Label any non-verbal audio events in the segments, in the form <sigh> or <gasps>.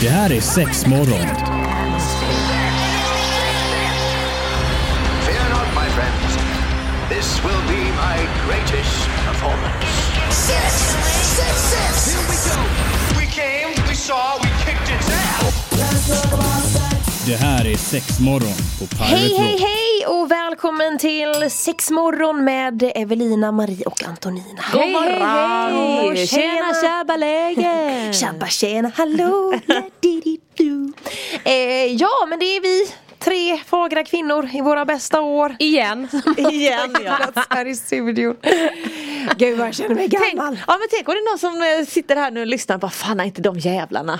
Det här är sex morgon. Fear not, my friends. This will be my greatest performance. Six, six, six. Here we go. We came, we saw, we kicked its ass. Det här är sex morgon på Pirate Hej, hej, Rock. hej och välkommen till Sexmorgon med Evelina, Marie och Antonina. God morgon! Hej! Tjena tjabba läge! <laughs> Tjabba tjena, hallå, eh, Ja, men det är vi, tre fagra kvinnor i våra bästa år. Igen. <laughs> Igen ja. <laughs> här i studion. Gud vad jag känner mig Tänk, gammal. ja men tänk om det är någon som eh, sitter här nu och lyssnar och bara fan är inte de jävlarna.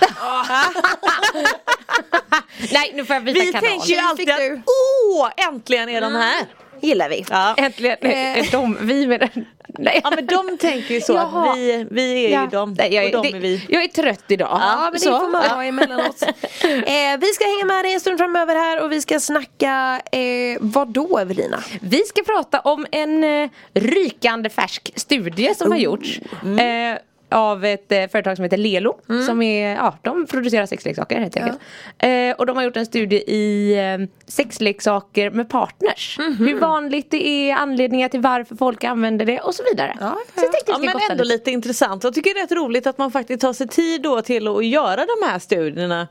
Nej nu får jag byta Vi kanal. tänker ju alltid att- du? Åh äntligen är de här. Gillar vi. Ja. Äntligen är de, vi med den. Nej. ja men de tänker ju så Jaha. att vi, vi är Ja. ju de Nej, jag, och de det, är vi. jag är trött idag. Ja men det Så. får man vara emellanåt. <laughs> eh, vi ska hänga med dig en stund framöver här och vi ska snacka, eh, vad då Evelina? Vi ska prata om en eh, rykande färsk studie som har gjorts. Eh, av ett eh, företag som heter Lelo. Som är, ja, de producerar sexleksaker helt enkelt. Eh, och de har gjort en studie i eh, sexleksaker med partners. Hur vanligt det är, anledningar till varför folk använder det och så vidare. Ja, Så jag tänkte Ja men ändå lite. lite intressant. Jag tycker det är rätt roligt att man faktiskt tar sig tid då till att göra de här studierna.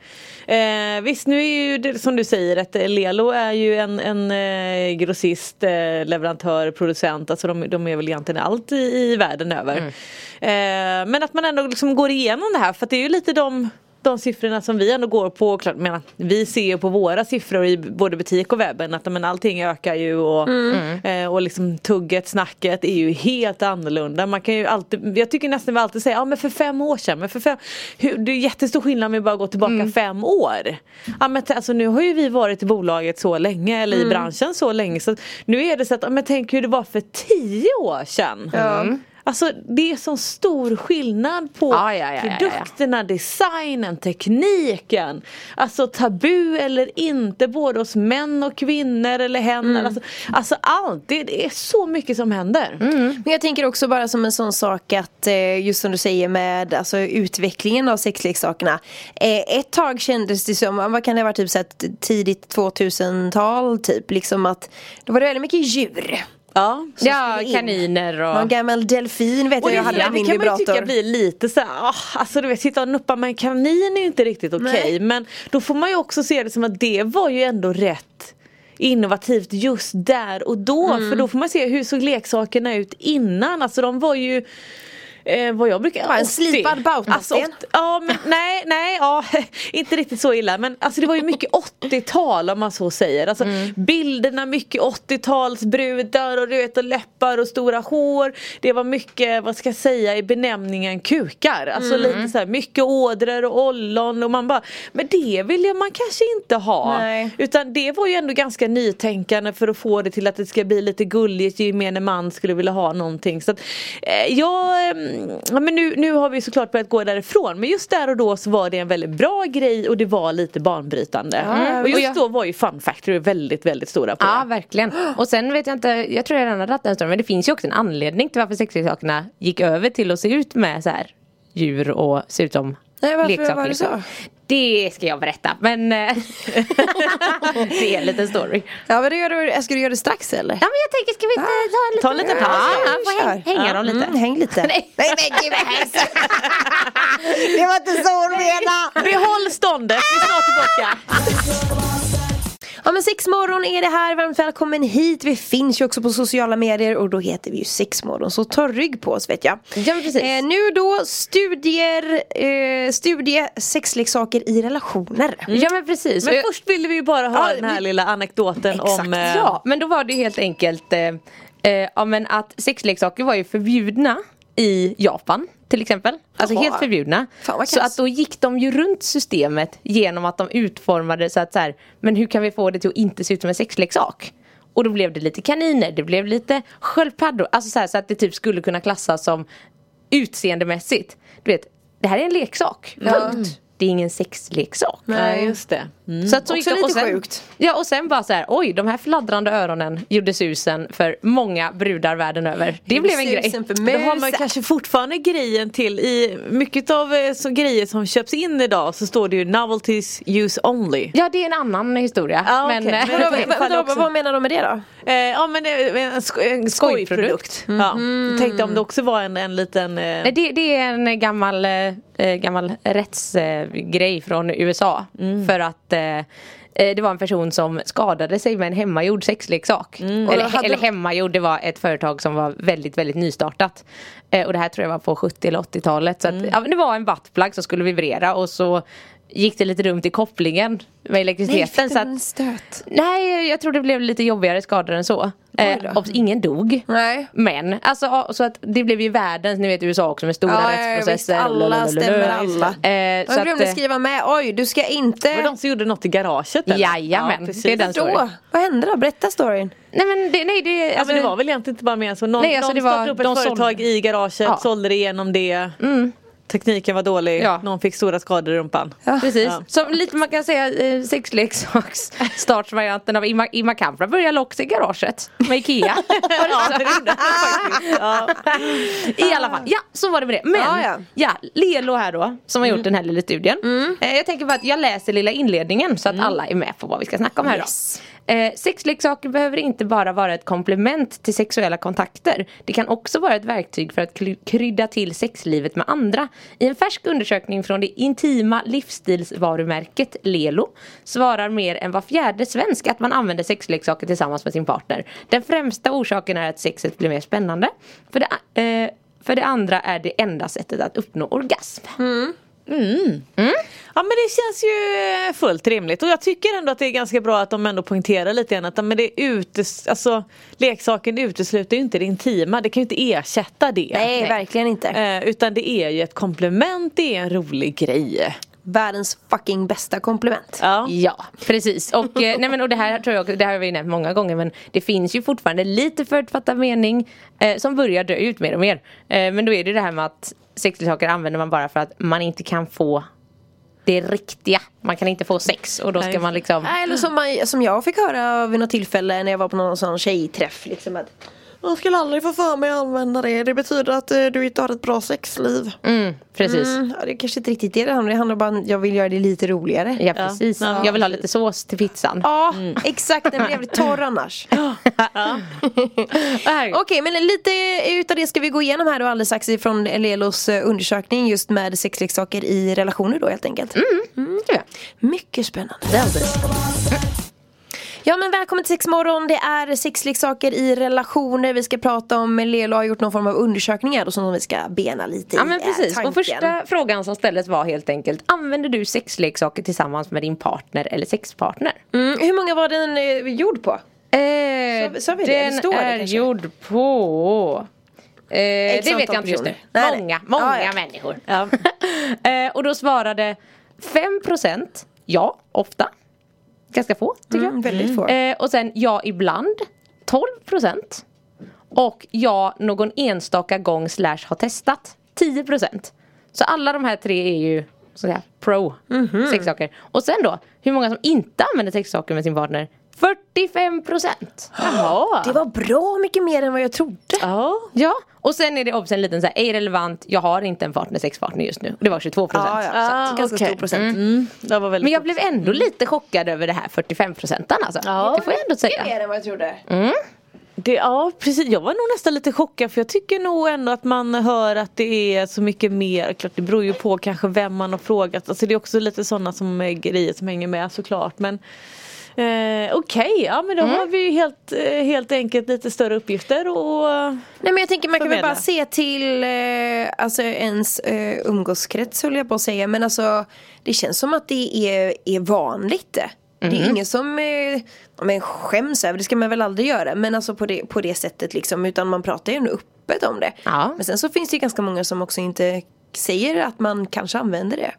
Eh, visst nu är ju det som du säger att Lelo är ju en, en eh, grossist, eh, leverantör, producent. Alltså de, de är väl egentligen allt i, i världen över. Eh, men att man ändå liksom går igenom det här för att det är ju lite de de siffrorna som vi ändå går på, klart, menar, vi ser ju på våra siffror i både butik och webben att men, allting ökar ju och, eh, och liksom tugget, snacket är ju helt annorlunda. Man kan ju alltid, jag tycker nästan vi alltid säger, ja men för fem år sedan, men för fem, hur, det är jättestor skillnad om vi bara går tillbaka fem år. Ja men alltså nu har ju vi varit i bolaget så länge eller i branschen så länge så nu är det så att, ja, men tänk hur det var för tio år sedan. Alltså det är så stor skillnad på Ja, ja, ja, produkterna, designen, tekniken. Alltså tabu eller inte både hos män och kvinnor eller händer. Mm. Alltså, alltså allt, det, det är så mycket som händer. Men jag tänker också bara som en sån sak att eh, just som du säger med alltså, utvecklingen av sexleksakerna. Eh, ett tag kändes det som, vad kan det vara typ så tidigt 2000-tal typ liksom att då var det väldigt mycket djur. Ja. Ja, kaniner och... Någon gammal delfin vet Och jag jag hade på min det kan man ju vibrator. tycka blir lite så här, ah, alltså du vet sitta och nuppa med en kanin är ju inte riktigt okej Nej. men då får man ju också se det som att det var ju ändå rätt innovativt just där och då Mm. för då får man se hur såg leksakerna ut innan, alltså de var ju Eh, vad jag brukar... Ja, en 80. slipad bautasten. Alltså, åt- ja men nej, nej, ja <laughs> inte riktigt så illa men alltså det var ju mycket <laughs> 80-tal om man så säger. Alltså bilderna mycket 80-talsbrudar och du vet och läppar och stora hår. Det var mycket, vad ska jag säga i benämningen kukar. Alltså lite så här mycket ådror och ollon och man bara Men det vill jag man kanske inte ha. Nej. Utan det var ju ändå ganska nytänkande för att få det till att det ska bli lite gulligt gemene man skulle vilja ha någonting. Så att, eh, jag, eh, ja, men nu, nu har vi såklart börjat gå därifrån men just där och då så var det en väldigt bra grej och det var lite banbrytande. Mm. Och Och just jag- då var ju Fun Factory väldigt väldigt stora på Ja det. verkligen. Och sen vet jag inte, jag tror jag redan har dragit den storyn men det finns ju också en anledning till varför sexleksakerna gick över till att se ut med så här djur och se ut som Nej, varför leksaker. var det liksom. så? Det ska jag berätta men eh, <laughs> det är en liten story. Ja men det gör du, ska du göra det strax eller? Ja men jag tänker ska vi inte ta en liten Ta en liten paus. Ja, ja, häng, hänga dem lite. Mm, häng lite. <laughs> Nej. nej men gud vad hemskt. <laughs> Det var inte så hon menade. Behåll ståndet, vi är snart tillbaka. Sexmorgon är det här, varmt välkommen hit. Vi finns ju också på sociala medier och då heter vi ju sexmorgon. Så ta rygg på oss vet jag. Ja, precis. Eh, nu då studier, eh, studie sexleksaker i relationer. Ja men precis. Men jag- först ville vi ju bara ha Ja, den här vi- lilla anekdoten Exakt, om eh, Ja, men då var det helt enkelt eh, eh, ja, men att sexleksaker var ju förbjudna i Japan till exempel. Alltså Jaha. helt förbjudna. Fan, så att då gick de ju runt systemet genom att de utformade så att så här, men hur kan vi få det till att inte se ut som en sexleksak? Och då blev det lite kaniner, det blev lite sköldpaddor, alltså så, här, så att det typ skulle kunna klassas som utseendemässigt. Du vet, det här är en leksak, punkt. Det är ingen sexleksak. Nej just det. Mm. Så att så Också gick det, lite och sen, sjukt. Ja och sen bara så här, oj de här fladdrande öronen gjorde susen för många brudar världen över. Det blev en grej. Då har man kanske fortfarande grejen till i mycket av eh, så grejer som köps in idag så står det ju novelties use only. Ja det är en annan historia. Ja, men, okej. eh, Men vadå, också. vad menar de med det då? Eh, ja men en, sk- en skojprodukt. Skojprodukt. Ja. Jag tänkte om det också var en, en liten eh, Nej, det, det är en gammal, eh, gammal rättsgrej från USA. Mm. För att eh, eh, det var en person som skadade sig med en hemmagjord sexleksak. Mm. Eller, hade eller hemmagjord, det var ett företag som var väldigt, väldigt nystartat. Eh, och det här tror jag var på 70 eller 80-talet. Så att, Mm. ja, det var en buttplug som skulle vibrera och så gick det lite dumt i kopplingen med elektriciteten. så att, en stöt. nej, jag tror det blev lite jobbigare skador än så. Eh, och ingen dog. Nej. Men, alltså ja, så att det blev ju världens, ni vet USA också med stora Ja, ja, visst, rättsprocesser. alla lalalala. stämmer alla. Eh, så Jag glömde att, eh, skriva med, oj du ska inte... var det de som gjorde något i garaget eller? Jajamän, precis. det är den storyn. Då? Vad hände då? Berätta storyn. Nej men det, nej, det, Ja, alltså, men det var väl egentligen inte bara mer så någon, Nej, alltså någon var- startade upp ett de företag sålde- i garaget, Ja. sålde det igenom det. Tekniken var dålig, Ja. någon fick stora skador i rumpan. Precis, Ja. som lite man kan säga eh, sexleksaks <laughs> startsvarianten av Ima, Ima Kampra började också i garaget med Ikea. <laughs> Ja, det gjorde. Ja. I alla fall, ja så var det med det. Men Ja, ja. ja, Lelo här då som har gjort den här lilla studien. Eh, jag tänker bara att jag läser lilla inledningen så att alla är med på vad vi ska snacka om här Yes. då. Eh, sexleksaker behöver inte bara vara ett komplement till sexuella kontakter. Det kan också vara ett verktyg för att krydda till sexlivet med andra. I en färsk undersökning från det intima livsstilsvarumärket Lelo svarar mer än var fjärde svensk att man använder sexleksaker tillsammans med sin partner. Den främsta orsaken är att sexet blir mer spännande. För det, eh, för det andra är det enda sättet att uppnå orgasm. Mm. Ja men det känns ju eh, fullt rimligt och jag tycker ändå att det är ganska bra att de ändå poängterar lite grann att men det utes alltså, leksaken utesluter ju inte det intima, det kan ju inte ersätta det. Nej, verkligen inte. Eh, utan det är ju ett komplement, det är en rolig grej. Världens fucking bästa komplement. Ja. Ja, precis. Och, eh, nej men, och det här tror jag, det här har vi nämnt många gånger men det finns ju fortfarande lite förutfattad mening eh, som börjar dö ut mer och mer. Eh, men då är det det här med att sexleksaker använder man bara för att man inte kan få det riktiga. Man kan inte få sex och då ska Nej. man liksom Nej, Eller som, man, som jag fick höra vid något tillfälle när jag var på någon sån tjejträff. Liksom, att man skulle aldrig få för mig att använda det. Det betyder att eh, du inte har ett bra sexliv. mm, Precis. Mm, ja, det är kanske inte riktigt det det handlar om. Det handlar bara om att jag vill göra det lite roligare. Ja precis. Ja, jag vill ha lite sås till pizzan. Ja, exakt. Den blir jävligt torr annars. <laughs> Okej, men lite utav det ska vi gå igenom här då alldeles strax ifrån Lelos eh, undersökning just med sexleksaker i relationer då helt enkelt. Mm, det gör jag. Mycket spännande. Ja men välkommen till Sexmorgon. Det är sexleksaker i relationer. Vi ska prata om Lelo har gjort någon form av undersökningar och som vi ska bena lite Ja i. men är precis. tanken. Och första frågan som ställdes var helt enkelt Använder du sexleksaker tillsammans med din partner eller sexpartner? Mm, hur många var den eh, gjord på? Eh, Så- sa vi det? den Det står det är kanske? gjord på eh, Det vet jag inte just nu. Nej, nej. många, många Ja, ja. människor. Ja. <laughs> eh, och då svarade 5% ja, ofta. Ganska få tycker Mm, jag. väldigt få. Eh, och sen ja, ibland 12%. Och ja, någon enstaka gång slash har testat 10%. Så alla de här tre är ju så att säga, pro Mhm. sexsaker. Och sen då, hur många som inte använder sexsaker med sin partner? 45%! Jaha. <gasps> Det var bra mycket mer än vad jag trodde. Ja. Ja, och sen är det också en liten så här, ej relevant, jag har inte en partner, sexpartner just nu. Det var 22%. Ja, ja. Ah, Så, ganska okej. stor procent. Mm. Det var väldigt Men jag blev ändå lite chockad över det här 45 procenten alltså. Ja. Det får jag ändå säga. Mer än vad jag trodde. Det, ja precis, jag var nog nästan lite chockad för jag tycker nog ändå att man hör att det är så mycket mer. Klart det beror ju på kanske vem man har frågat. Alltså det är också lite sådana som är grejer som hänger med såklart. Men eh, okej, ja men då har vi ju helt, eh, helt enkelt lite större uppgifter och Nej men jag tänker man kan väl bara se till eh, alltså ens eh, umgåskrets höll jag på att säga men alltså det känns som att det är, är vanligt det. Det är ingen som eh, men skäms över det ska man väl aldrig göra men alltså på det, på det sättet liksom utan man pratar ju ändå öppet om det. Ja. Men sen så finns det ju ganska många som också inte säger att man kanske använder det.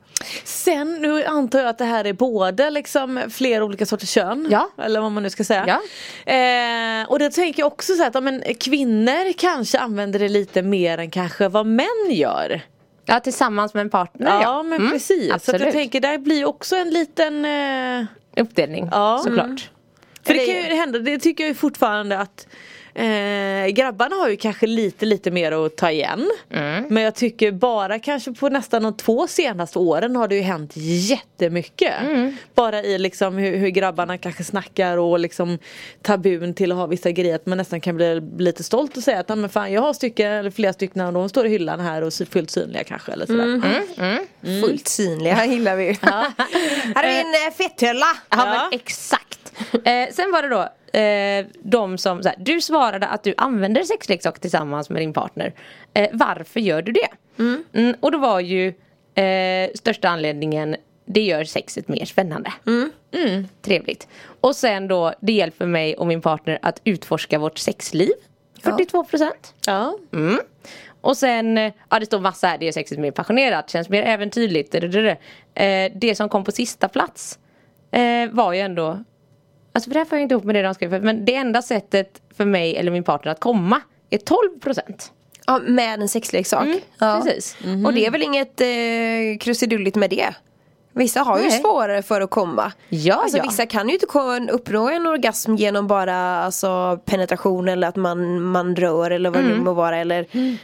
Sen nu antar jag att det här är både liksom flera olika sorters kön. Ja. Eller vad man nu ska säga. Ja. Eh, och det tänker jag också så att ja, men, kvinnor kanske använder det lite mer än kanske vad män gör. Ja, tillsammans med en partner Ja, ja. men Mm, precis. Så att Absolut. jag tänker där blir också en liten eh, Uppdelning, Ja. såklart. För det kan ju hända, det tycker jag fortfarande att eh, grabbarna har ju kanske lite lite mer att ta igen. Mm. Men jag tycker bara kanske på nästan de två senaste åren har det ju hänt jättemycket. Mm. Bara i liksom hur, hur grabbarna kanske snackar och liksom tabun till att ha vissa grejer att man nästan kan bli lite stolt och säga att "Ja, men fan jag har stycken eller flera stycken och de står i hyllan här och är fullt synliga kanske eller sådär. Mm. Fullt synliga gillar vi ju. Här har vi en eh, fetthölla. Ja, Ja. men exakt. Eh, sen var det då eh, de som, så här, du svarade att du använder sexleksaker tillsammans med din partner. Eh, varför gör du det? Mm, och då var ju eh, största anledningen, det gör sexet mer spännande. Mm, trevligt. Och sen då, det hjälper mig och min partner att utforska vårt sexliv. 42 procent. Ja. Mm. Och sen, ja det står massa här, det är sexet mer passionerat, känns mer äventyrligt. Det. Eh, som kom på sista plats eh, var ju ändå, alltså för det här får jag inte ihop med det de skrev, men det enda sättet för mig eller min partner att komma är 12 procent. Ja, med en sexleksak. ja. precis. Och det är väl inget eh, krusidulligt med det. Vissa har ju Nej. svårare för att komma. Ja, alltså, ja. Vissa kan ju inte uppnå en orgasm genom bara alltså, penetration eller att man, man rör eller vad det Mm. nu må vara. Eller, Nej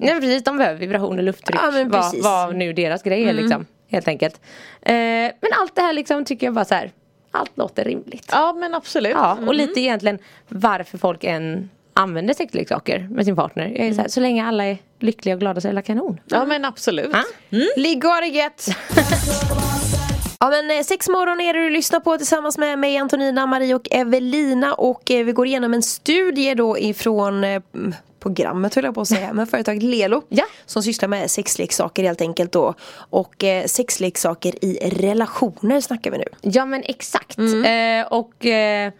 men precis, de behöver vibration och lufttryck. Ja, vad. Mm. vad nu deras grej är liksom. Helt enkelt. Eh, men allt det här liksom tycker jag bara så här, allt låter rimligt. ja men absolut. Ja, och lite egentligen varför folk än använder sexleksaker med sin partner. Jag är så, här, så länge alla är lyckliga och glada så är alla kanon. Ja men absolut. Ja. Ligg och ha det gött! <laughs> Ja men eh, sex morgon är det du lyssnar på tillsammans med mig Antonina, Marie och Evelina och eh, vi går igenom en studie då ifrån eh, mm, programmet höll jag på att säga, men företaget Lelo <laughs> Ja. som sysslar med sexleksaker helt enkelt då och eh, sexleksaker i relationer snackar vi nu. Ja men exakt. Eh, och eh,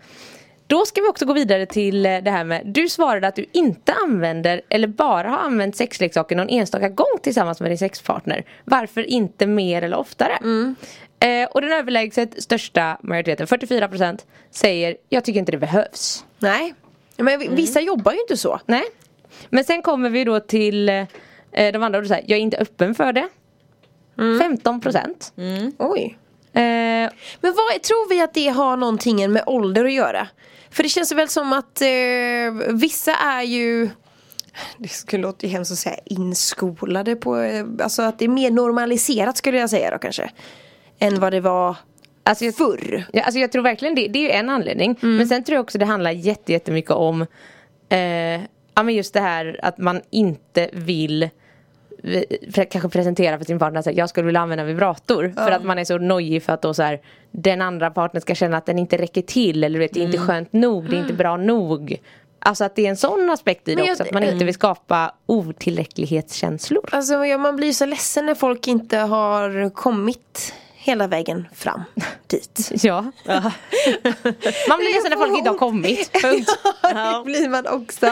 då ska vi också gå vidare till det här med Du svarade att du inte använder eller bara har använt sexleksaker någon enstaka gång tillsammans med din sexpartner. Varför inte mer eller oftare? Eh, och den överlägset största majoriteten, 44% säger Jag tycker inte det behövs. Nej, men vi- vissa jobbar ju inte så. Nej. Men sen kommer vi då till eh, de andra och säger jag är inte öppen för det. 15%. Oj. Eh, Men vad tror vi att det har någonting med ålder att göra? För det känns väl som att eh, vissa är ju det skulle låta ju hemskt att säga inskolade på, eh, alltså att det är mer normaliserat skulle jag säga då kanske. Än vad det var Alltså jag, förr. ja, alltså jag tror verkligen det, det är ju en anledning. Men sen tror jag också det handlar jätte, jättemycket om eh, ja, men just det här att man inte vill kanske presentera för sin partner att jag skulle vilja använda vibrator. För att man är så nojig för att då så här, den andra partnern ska känna att den inte räcker till. Eller vet, det är inte skönt nog, det är inte bra nog. Alltså att det är en sån aspekt i det jag- också. Att man inte vill skapa otillräcklighetskänslor. Alltså man blir så ledsen när folk inte har kommit hela vägen fram dit. <laughs> Ja. man blir ledsen när folk inte har kommit. <laughs> Punkt. Ja, det blir man också.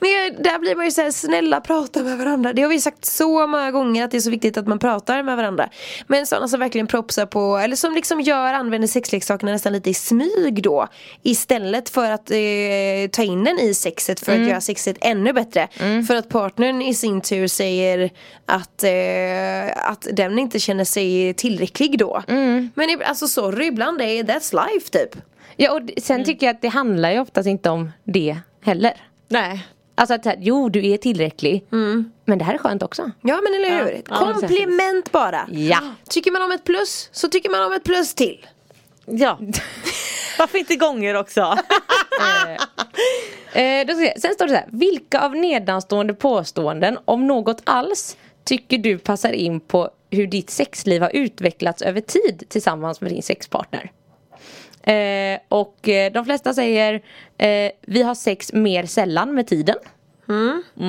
Men där blir man ju såhär, snälla prata med varandra. Det har vi sagt så många gånger att det är så viktigt att man pratar med varandra. Men sådana som verkligen propsar på, eller som liksom gör, använder sexleksakerna nästan lite i smyg då. Istället för att eh, ta in den i sexet för att göra sexet ännu bättre. För att partnern i sin tur säger att, eh, att den inte känner sig tillräcklig då. Men ib- alltså sorry, ibland är that's life typ. Ja och sen tycker jag att det handlar ju oftast inte om det heller. Nej. Alltså att jo du är tillräcklig. Men det här är skönt också. Ja men eller hur? Ja, Komplement bara. Ja. Tycker man om ett plus så tycker man om ett plus till. Ja. <laughs> Varför inte gånger också? <laughs> Eh, då ska jag, sen står det så här. Vilka av nedanstående påståenden om något alls tycker du passar in på hur ditt sexliv har utvecklats över tid tillsammans med din sexpartner? Eh, och eh, de flesta säger eh, vi har sex mer sällan med tiden.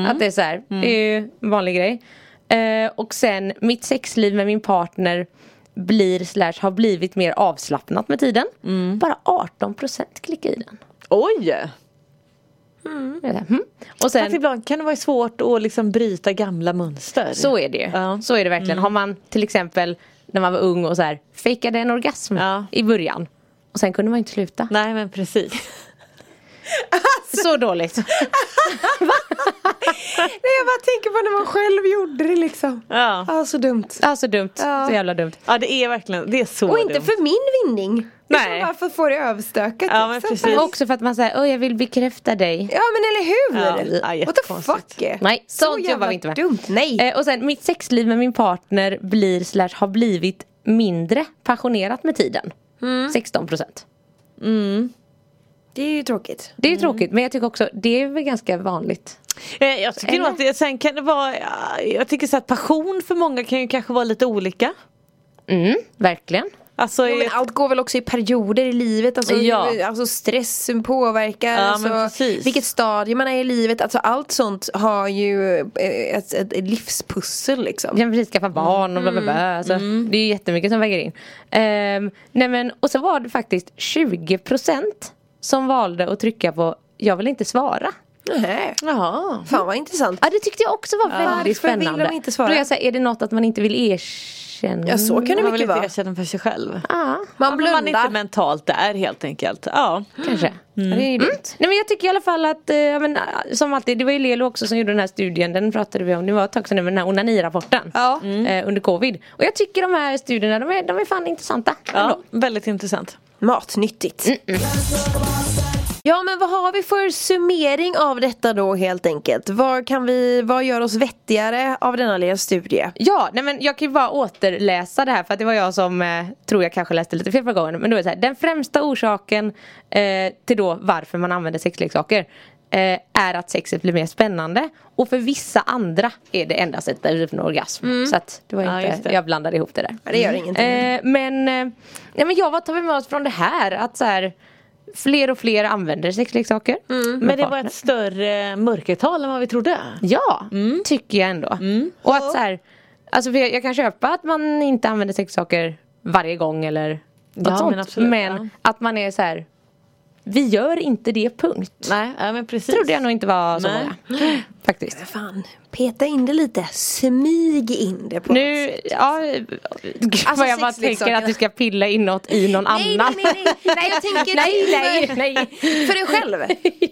Att det är så här, det är ju en vanlig grej. Eh, och sen mitt sexliv med min partner blir slash har blivit mer avslappnat med tiden. Bara 18% klickar i den. Oj! Här, hmm. Och Fast sen, ibland kan det vara svårt att liksom bryta gamla mönster. så är det ju. Ja. Så är det verkligen. Har man till exempel när man var ung och så här fejkade en orgasm Ja. i början. Och sen kunde man inte sluta. Nej men precis. Så dåligt. <laughs> Nej, jag bara tänker på när man själv gjorde det liksom. Ja. Ja, så dumt. Ja, så dumt. Ja. Så jävla dumt. ja det är verkligen, det är så Och inte dumt. för min vinning. Nej. Utan bara för att få det överstökat. Ja, men liksom. precis. Och också för att man säger, åh jag vill bekräfta dig. Ja men eller hur? Ja, ja, What the fuck? Nej, Så sånt jobbar vi inte med. dumt, nej. Eh, och sen mitt sexliv med min partner blir slash har blivit mindre passionerat med tiden. 16 procent. Det är ju tråkigt. Det är ju tråkigt men jag tycker också det är väl ganska vanligt. Eh, Jag tycker nog att det, sen kan det vara, ja, jag tycker så att passion för många kan ju kanske vara lite olika. Mm, verkligen. Alltså, Jo, men allt går väl också i perioder i livet. Alltså, Ja. alltså stress påverkar. Ja, alltså, vilket stadie man är i livet. Alltså, allt sånt har ju eh, ett, ett, ett livspussel liksom. Jag precis skaffa barn och bla bla bla. Alltså, Det är ju jättemycket som väger in. Ehm, nej men, och så var det faktiskt 20% som valde att trycka på jag vill inte svara. Nej. Jaha. Fan vad intressant. Ja det tyckte jag också var väldigt Varför vill spännande. de inte svara? Då är, jag så här, är det något att man inte vill erkänna? Ja så kan det Man vill mycket inte vara. erkänna för sig själv. Ja, Man Ja, men man är blundar. inte mentalt där helt enkelt. Ja. kanske. Ja, det är ju dumt. Nej men jag tycker i alla fall att, eh, ja, men, eh, som alltid, det var ju Lelo också som gjorde den här studien, den pratade vi om, det var ett tag sedan den här onanirapporten. Ja. Eh, under covid. Och jag tycker de här studierna, de är, de är fan intressanta. ja, ändå. väldigt intressant. Matnyttigt. Ja men vad har vi för summering av detta då helt enkelt? Vad, kan vi, vad gör oss vettigare av denna lilla studie? Ja, nej men jag kan ju bara återläsa det här för att det var jag som eh, tror jag kanske läste lite fel förra gången. Men då är det så här, den främsta orsaken eh, till då varför man använder sexleksaker eh, är att sexet blir mer spännande. Och för vissa andra är det endast ett driv för en orgasm. Så att det var Ja, inte, det. jag blandade ihop det där. Ja, det gör ingenting. Eh, men, eh, nej, men ja, vad tar vi med oss från det här? Att så här, fler och fler använder sexleksaker. med Men det var partner. ett större mörkertal än vad vi trodde. Ja, Mm. tycker jag ändå. Och att så här, alltså jag, jag kan köpa att man inte använder sexsaker varje gång eller något Ja, sånt. men men ja. att man är så här, vi gör inte det punkt. Nej, ja, men precis. Trodde jag nog inte var så Nej. många. <gasps> Faktiskt. Fan, peta in det lite. Smyg in det på Nu, ja, vad jag bara tänker att du ska pilla inåt i någon Nej, annan. nej, nej, nej, nej, jag tänker <laughs> nej, typ nej, nej. för dig själv.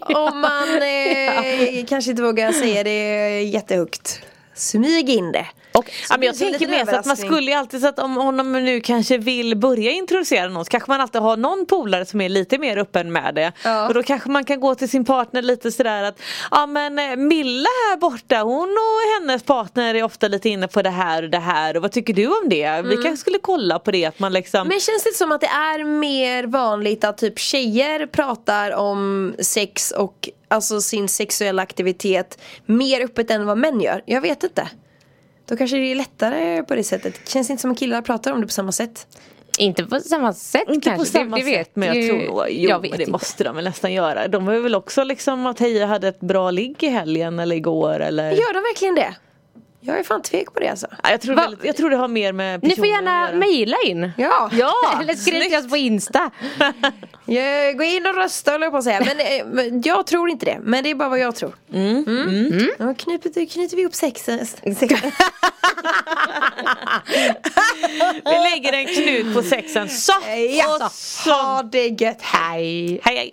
<laughs> Om man eh, kanske inte vågar säga det jättehögt. Smyg in det. Och, ja, men jag tänker mer så att man skulle ju alltid så att om honom nu kanske vill börja introducera någon så kanske man alltid har någon polare som är lite mer öppen med det. Ja. Och då kanske man kan gå till sin partner lite sådär att ja men eh, Milla här borta hon och hennes partner är ofta lite inne på det här och det här och vad tycker du om det? Vi kanske skulle kolla på det att man liksom Mm. Men känns det som att det är mer vanligt att typ tjejer pratar om sex och alltså sin sexuella aktivitet mer öppet än vad män gör? Jag vet inte. Då kanske det är lättare på det sättet. Känns inte som att killar pratar om det på samma sätt. Inte på samma sätt Inte kanske. på samma det, det vet sätt men jag tror nog, jo jag vet det inte. måste de väl nästan göra. De var väl också liksom att Heja hade ett bra ligg i helgen eller igår eller Gör de verkligen det? Jag är fan tvek på det alltså. Ja, jag, tror Va? väldigt, jag tror det har mer med Ni får gärna mejla in. Ja, Ja, <laughs> Eller skriv till oss på Insta. <laughs> Jag, gå in och rösta håller jag på att säga. Men, eh, men jag tror inte det. Men det är bara vad jag tror. Mm. Då knyter, knyter vi ihop sexen. sex. <laughs> Vi lägger en knut på sexen så Ja, och så. ha det gött. Hej. Hej hej.